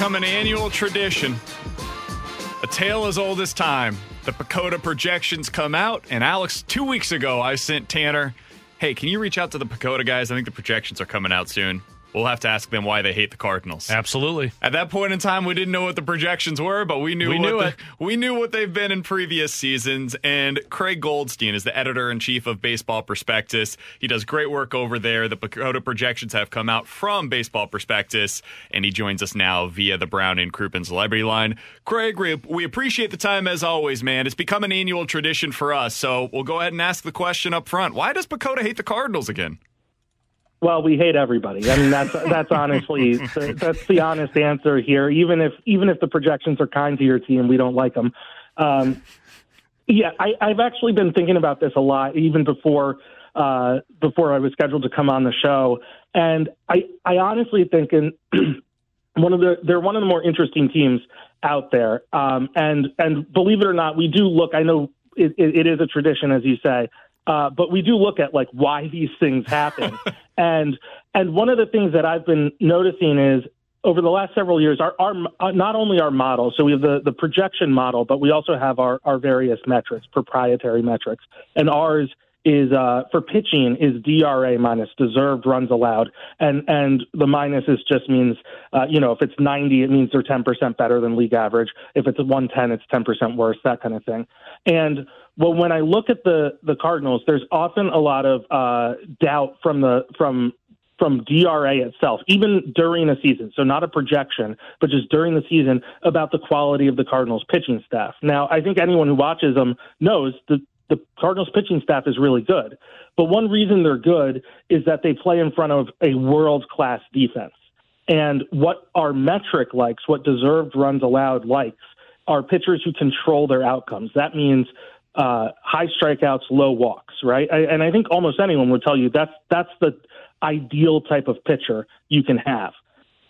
Become an annual tradition. A tale as old as time. The PECOTA projections come out, and Alex, two weeks ago, I sent Tanner, hey, can you reach out to the PECOTA guys? I think the projections are coming out soon. We'll have to ask them why they hate the Cardinals. Absolutely. At that point in time, we didn't know what the projections were, but we knew We what knew the- it. we knew what they've been in previous seasons. And Craig Goldstein is the editor in chief of Baseball Prospectus. He does great work over there. The PECOTA projections have come out from Baseball Prospectus, and he joins us now via the Brown and Crouppen Celebrity Line. Craig, we, we appreciate the time as always, man. It's become an annual tradition for us, so we'll go ahead and ask the question up front: Why does PECOTA hate the Cardinals again? Well, we hate everybody. I mean, that's that's honestly that's the honest answer here. Even if even if the projections are kind to your team, we don't like them. Um, yeah, I, I've actually been thinking about this a lot, even before uh, before I was scheduled to come on the show, and I I honestly think in one of the they're one of the more interesting teams out there. Um, and and believe it or not, we do look. I know it, it, it is a tradition, as you say, uh, but we do look at like why these things happen. and and one of the things that I've been noticing is over the last several years, our, our uh, not only our model, so we have the, the projection model, but we also have our, our various metrics, proprietary metrics, and ours is uh, for pitching is DRA minus deserved runs allowed, and and the minus is just means uh, you know if it's 90, it means they're 10 percent better than league average. If it's 110, it's 10 percent worse, that kind of thing. And well, when I look at the the Cardinals, there's often a lot of uh, doubt from the from from DRA itself, even during a season. So not a projection, but just during the season about the quality of the Cardinals pitching staff. Now, I think anyone who watches them knows that the Cardinals pitching staff is really good. But one reason they're good is that they play in front of a world class defense. And what our metric likes, what deserved runs allowed likes, are pitchers who control their outcomes. That means uh, high strikeouts, low walks, right? I, and I think almost anyone would tell you that's that's the ideal type of pitcher you can have.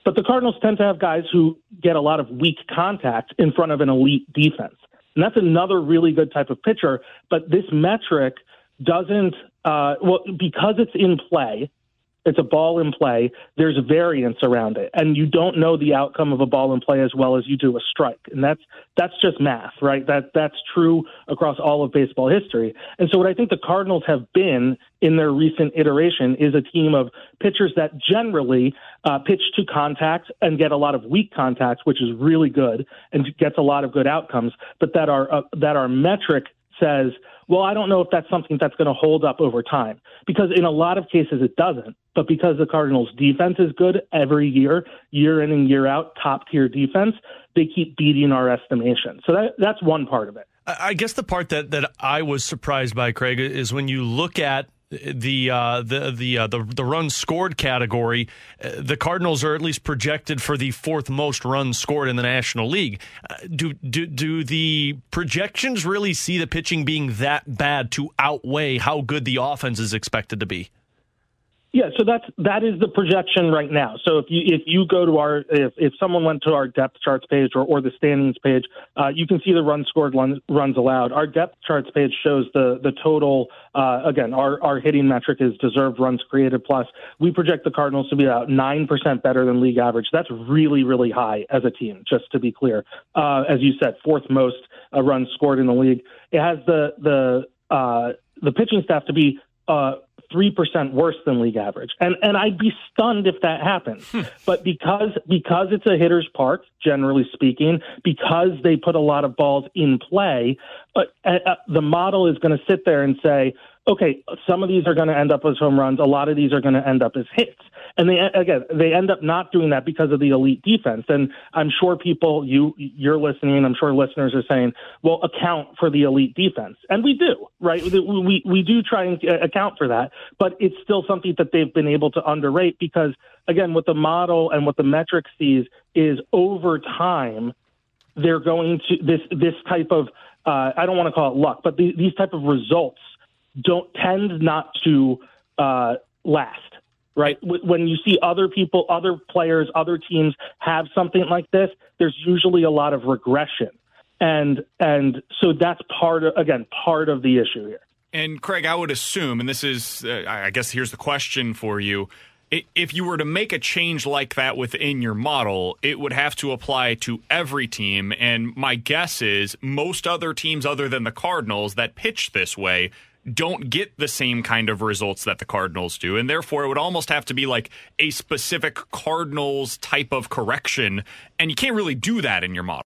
But the Cardinals tend to have guys who get a lot of weak contact in front of an elite defense. And that's another really good type of pitcher. But this metric doesn't, uh, well, because it's in play, it's a ball in play, there's variance around it. And you don't know the outcome of a ball in play as well as you do a strike. And that's that's just math, right? That that's true across all of baseball history. And so what I think the Cardinals have been in their recent iteration is a team of pitchers that generally uh, pitch to contact and get a lot of weak contacts, which is really good and gets a lot of good outcomes, but that our uh, that our metric says, well, I don't know if that's something that's going to hold up over time. Because in a lot of cases it doesn't. But because the Cardinals' defense is good every year, year in and year out, top tier defense, they keep beating our estimation. So that, that's one part of it. I guess the part that, that I was surprised by, Craig, is when you look at the uh, the the, uh, the the runs scored category, uh, the Cardinals are at least projected for the fourth most runs scored in the National League. Uh, do do do the projections really see the pitching being that bad to outweigh how good the offense is expected to be? Yeah, so that's that is the projection right now. So if you if you go to our if, if someone went to our depth charts page or, or the standings page, uh, you can see the runs scored, run, runs allowed. Our depth charts page shows the the total. Uh, again, our our hitting metric is deserved runs created plus. We project the Cardinals to be about nine percent better than league average. That's really really high as a team. Just to be clear, uh, as you said, fourth most uh, runs scored in the league. It has the the uh, the pitching staff to be uh, three percent worse than league average, and and I'd be stunned if that happens. but because because it's a hitter's park, generally speaking, because they put a lot of balls in play, uh, uh, the model is going to sit there and say, okay, some of these are going to end up as home runs, a lot of these are going to end up as hits. And they again, they end up not doing that because of the elite defense. And I'm sure people, you you're listening. I'm sure listeners are saying, well, account for the elite defense, and we do, right? We we do try and account for that, but it's still something that they've been able to underrate because again, what the model and what the metric sees is over time, they're going to this this type of uh, I don't want to call it luck, but the, these type of results don't tend not to uh, last right? When you see other people, other players, other teams have something like this, there's usually a lot of regression. And and so that's part of again part of the issue here. And Craig, I would assume, and this is, uh, I guess, here's the question for you: if you were to make a change like that within your model, it would have to apply to every team. And my guess is most other teams, other than the Cardinals, that pitch this way don't get the same kind of results that the Cardinals do. And therefore, it would almost have to be like a specific Cardinals type of correction. And you can't really do that in your model.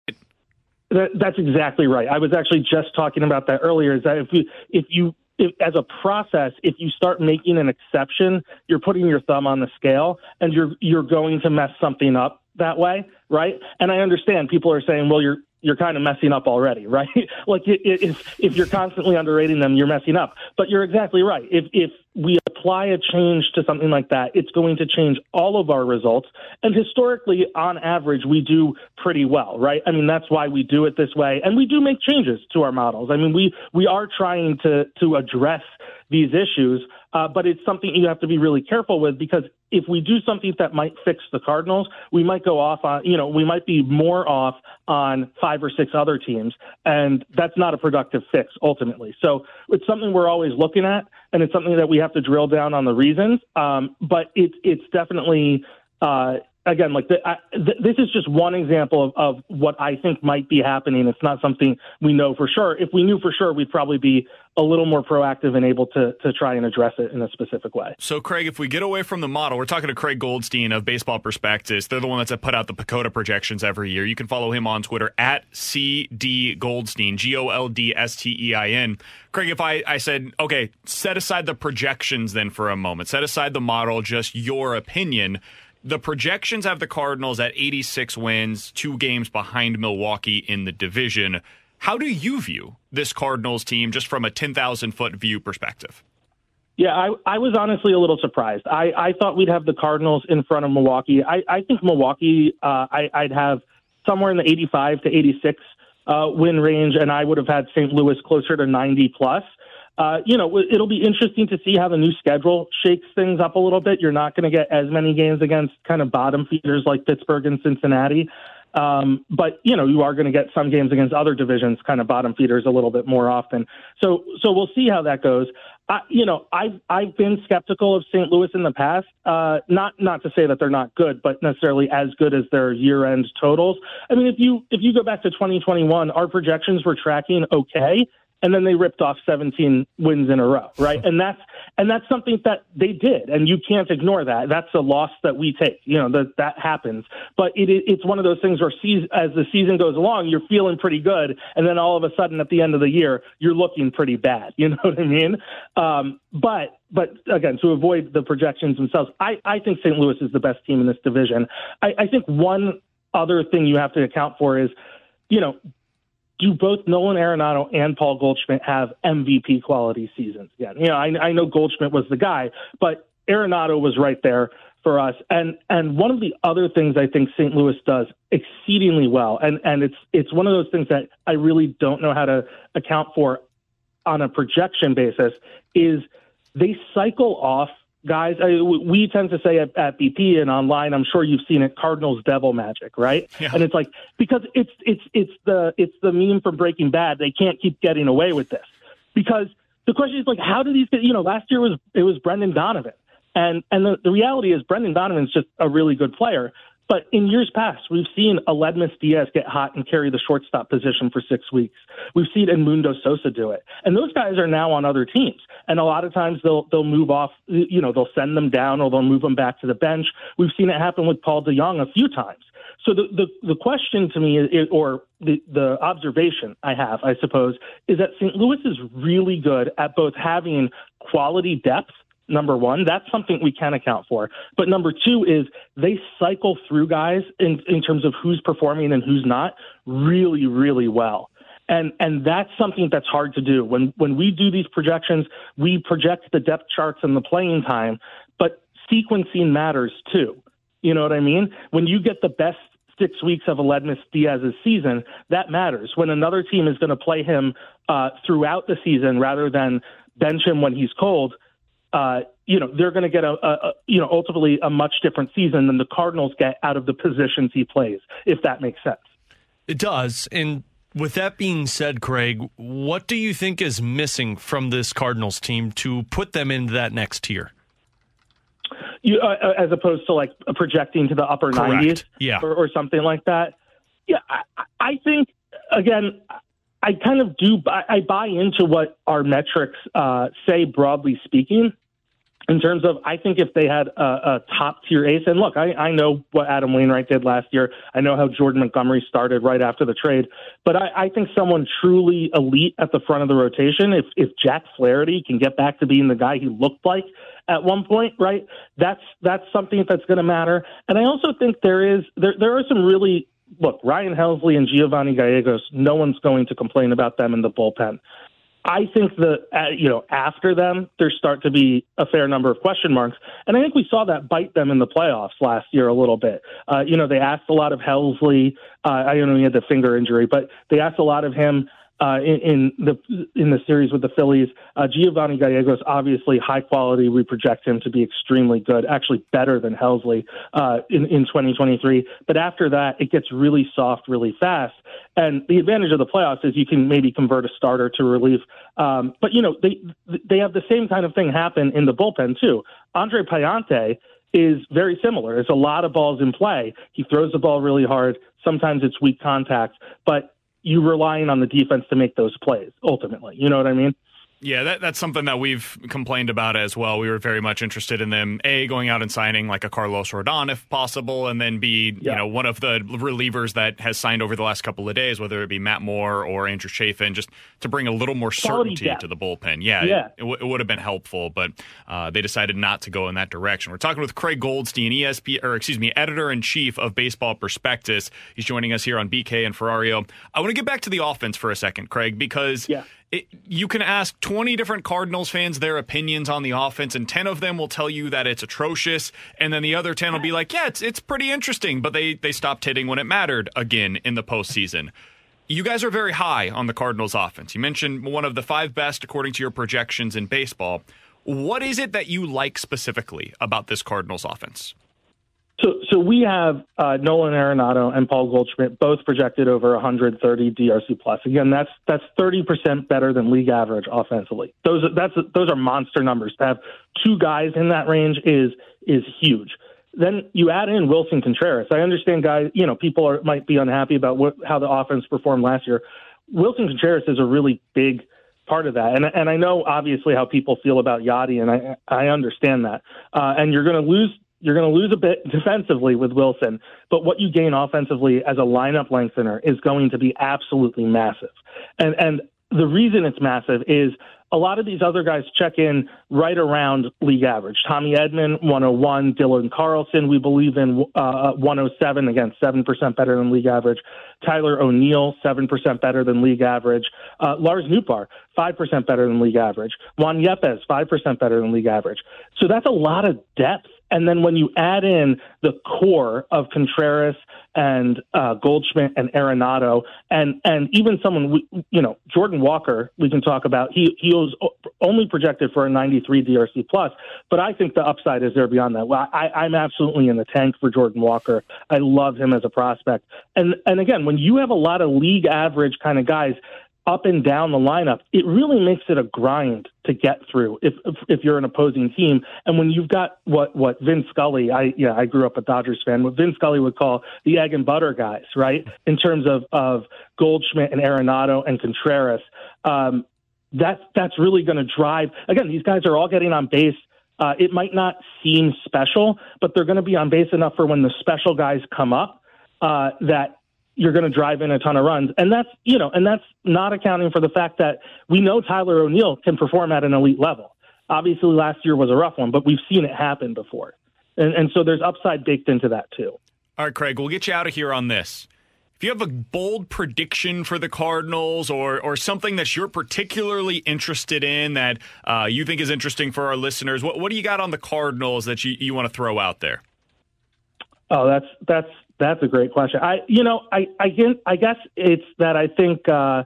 That, that's exactly right. I was actually just talking about that earlier. Is that if you, if you, if, as a process, if you start making an exception, you're putting your thumb on the scale, and you're you're going to mess something up that way, right? And I understand people are saying, well, you're you're kind of messing up already, right? like if if you're constantly underrating them, you're messing up. But you're exactly right. If if we apply a change to something like that, it's going to change all of our results. And historically, on average, we do pretty well, right? I mean, that's why we do it this way, and we do make changes to our models. I mean, we we are trying to to address these issues. Uh, but it's something you have to be really careful with because if we do something that might fix the Cardinals, we might go off on, you know, we might be more off on five or six other teams. And that's not a productive fix ultimately. So it's something we're always looking at and it's something that we have to drill down on the reasons. Um, but it's, it's definitely, uh, again, like the, I, th- this is just one example of, of what I think might be happening. It's not something we know for sure. If we knew for sure, we'd probably be a little more proactive and able to to try and address it in a specific way. So, Craig, if we get away from the model, we're talking to Craig Goldstein of Baseball Prospectus. They're the one that's put out the PECOTA projections every year. You can follow him on Twitter at CD Goldstein, G O L D S T E I N. Craig, if I, I said, okay, set aside the projections then for a moment, set aside the model, just your opinion the projections have the Cardinals at 86 wins, two games behind Milwaukee in the division. How do you view this Cardinals team just from a 10,000 foot view perspective? Yeah, I, I was honestly a little surprised. I, I thought we'd have the Cardinals in front of Milwaukee. I, I think Milwaukee, uh, I, I'd have somewhere in the 85 to 86 uh, win range, and I would have had St. Louis closer to 90 plus uh, you know, it'll be interesting to see how the new schedule shakes things up a little bit. You're not going to get as many games against kind of bottom feeders like Pittsburgh and Cincinnati. Um, but you know, you are going to get some games against other divisions, kind of bottom feeders, a little bit more often. So, so we'll see how that goes. I, you know, I've I've been skeptical of St. Louis in the past. Uh, not not to say that they're not good, but necessarily as good as their year-end totals. I mean, if you if you go back to 2021, our projections were tracking okay and then they ripped off 17 wins in a row, right? And that's and that's something that they did, and you can't ignore that. That's a loss that we take. You know that that happens, but it, it's one of those things where season, as the season goes along, you're feeling pretty good, and then all of a sudden at the end of the year, you're looking pretty bad. You know what I mean? Um, but but again, to avoid the projections themselves, I, I think St. Louis is the best team in this division. I, I think one other thing you have to account for is, you know, do both Nolan Arenado and Paul Goldschmidt have MVP quality seasons? Yeah, you know, I, I know Goldschmidt was the guy, but Arenado was right there for us. And and one of the other things I think St. Louis does exceedingly well, and and it's it's one of those things that I really don't know how to account for on a projection basis is they cycle off guys. I, we tend to say at, at, BP and online. I'm sure you've seen it. Cardinals devil magic, right? Yeah. And it's like because it's it's it's the it's the meme from Breaking Bad. They can't keep getting away with this because the question is like, how do these? You know, last year was it was Brendan Donovan, and and the, the reality is Brendan Donovan's just a really good player. But in years past, we've seen Aledmys Diaz get hot and carry the shortstop position for six weeks. We've seen Edmundo Sosa do it, and those guys are now on other teams. And a lot of times they'll they'll move off, you know, they'll send them down or they'll move them back to the bench. We've seen it happen with Paul DeJong a few times. So the the, the question to me is, or the the observation I have, I suppose, is that St. Louis is really good at both having quality depth number one. That's something we can account for. But number two is they cycle through guys in, in terms of who's performing and who's not really, really well. And and that's something that's hard to do. When when we do these projections, we project the depth charts and the playing time, but sequencing matters too. You know what I mean? When you get the best six weeks of Aledmys Diaz's season, that matters. When another team is going to play him uh, throughout the season rather than bench him when he's cold, uh, you know, they're going to get a, a, a, you know, ultimately a much different season than the Cardinals get out of the positions he plays, if that makes sense. It does. And with that being said, Craig, what do you think is missing from this Cardinals team to put them into that next tier? You, uh, as opposed to like projecting to the upper Correct. 90s Yeah. or, or something like that. Yeah, I, I think, again, I kind of do, I, buy into what our metrics uh, say, broadly speaking, in terms of, I think if they had a, a top tier ace, and look, I, I know what Adam Wainwright did last year. I know how Jordan Montgomery started right after the trade, but I, I think someone truly elite at the front of the rotation, if, if Jack Flaherty can get back to being the guy he looked like at one point, right? That's that's something that's going to matter. And I also think there is there there are some really look Ryan Helsley and Giovanny Gallegos. No one's going to complain about them in the bullpen. I think that uh, you know after them there start to be a fair number of question marks, and I think we saw that bite them in the playoffs last year a little bit. Uh, you know they asked a lot of Helsley. Uh, I don't know he had the finger injury, but they asked a lot of him uh, in, in the in the series with the Phillies. Uh, Giovanny Gallegos, obviously high quality. We project him to be extremely good, actually better than Helsley uh, in in 2023. But after that, it gets really soft, really fast. And the advantage of the playoffs is you can maybe convert a starter to relief. Um, but you know they they have the same kind of thing happen in the bullpen too. Andre Pallante is very similar. There's a lot of balls in play. He throws the ball really hard. Sometimes it's weak contact, but you relying on the defense to make those plays ultimately. You know what I mean? Yeah, that, that's something that we've complained about as well. We were very much interested in them, A, going out and signing like a Carlos Rodon if possible, and then B, Yeah. you know, one of the relievers that has signed over the last couple of days, whether it be Matt Moore or Andrew Chafin, just to bring a little more Quality certainty depth. to the bullpen. Yeah, Yeah. it, w- it would have been helpful, but uh, they decided not to go in that direction. We're talking with Craig Goldstein, ESP, or excuse me, editor in chief of Baseball Prospectus. He's joining us here on BK and Ferrario. I want to get back to the offense for a second, Craig, because Yeah. It, you can ask 20 different Cardinals fans their opinions on the offense, and 10 of them will tell you that it's atrocious, and then the other 10 will be like, yeah, it's, it's pretty interesting, but they, they stopped hitting when it mattered again in the postseason. You guys are very high on the Cardinals offense. You mentioned one of the five best according to your projections in baseball. What is it that you like specifically about this Cardinals offense? So, so we have uh, Nolan Arenado and Paul Goldschmidt both projected over 130 DRC plus. Again, that's that's 30 percent better than league average offensively. Those are- that's those are monster numbers. To have two guys in that range is is huge. Then you add in Willson Contreras. I understand, guys. You know, people are might be unhappy about what, how the offense performed last year. Willson Contreras is a really big part of that. And and I know obviously how people feel about Yadi, and I I understand that. Uh, and you're going to lose you're going to lose a bit defensively with Willson, but what you gain offensively as a lineup lengthener is going to be absolutely massive. And and the reason it's massive is a lot of these other guys check in right around league average. Tommy Edman, 101. Dylan Carlson, we believe in uh, 107, again, 7% better than league average. Tyler O'Neill, 7% better than league average. Uh, Lars Nootbaar, 5% better than league average. Juan Yepez, 5% better than league average. So that's a lot of depth. And then when you add in the core of Contreras and uh, Goldschmidt and Arenado, and and even someone we, you know Jordan Walker, we can talk about. He he was only projected for a 93 DRC plus, but I think the upside is there beyond that. Well, I, I'm absolutely in the tank for Jordan Walker. I love him as a prospect. And and again, when you have a lot of league average kind of guys up and down the lineup, it really makes it a grind to get through if if, if you're an opposing team. And when you've got what what Vin Scully, I yeah, I grew up a Dodgers fan, what Vin Scully would call the egg and butter guys, right? In terms of of Goldschmidt and Arenado and Contreras, um, that's that's really going to drive. Again, these guys are all getting on base. Uh, it might not seem special, but they're going to be on base enough for when the special guys come up uh, that you're going to drive in a ton of runs. And that's, you know, and that's not accounting for the fact that we know Tyler O'Neill can perform at an elite level. Obviously, last year was a rough one, but we've seen it happen before. And, and so there's upside baked into that, too. All right, Craig, we'll get you out of here on this. If you have a bold prediction for the Cardinals or or something that you're particularly interested in that uh, you think is interesting for our listeners, what what do you got on the Cardinals that you, you want to throw out there? Oh, that's that's that's a great question. I you know I I, I guess it's that I think uh,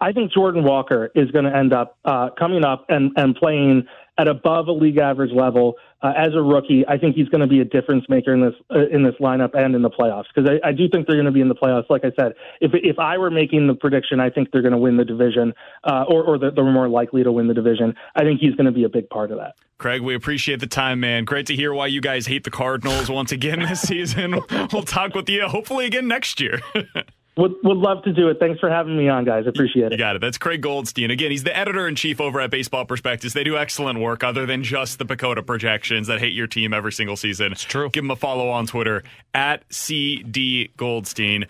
I think Jordan Walker is going to end up uh, coming up and and playing at above a league average level uh, as a rookie. I think he's going to be a difference maker in this uh, in this lineup and in the playoffs because I, I do think they're going to be in the playoffs. Like I said, if if I were making the prediction, I think they're going to win the division, uh, or or they're more likely to win the division. I think he's going to be a big part of that. Craig, we appreciate the time, man. Great to hear why you guys hate the Cardinals once again this season. We'll talk with you hopefully again next year. Would, would love to do it. Thanks for having me on, guys. Appreciate it. You got it. That's Craig Goldstein. Again, he's the editor in chief over at Baseball Prospectus. They do excellent work other than just the PECOTA projections that hate your team every single season. It's true. Give him a follow on Twitter at CD Goldstein.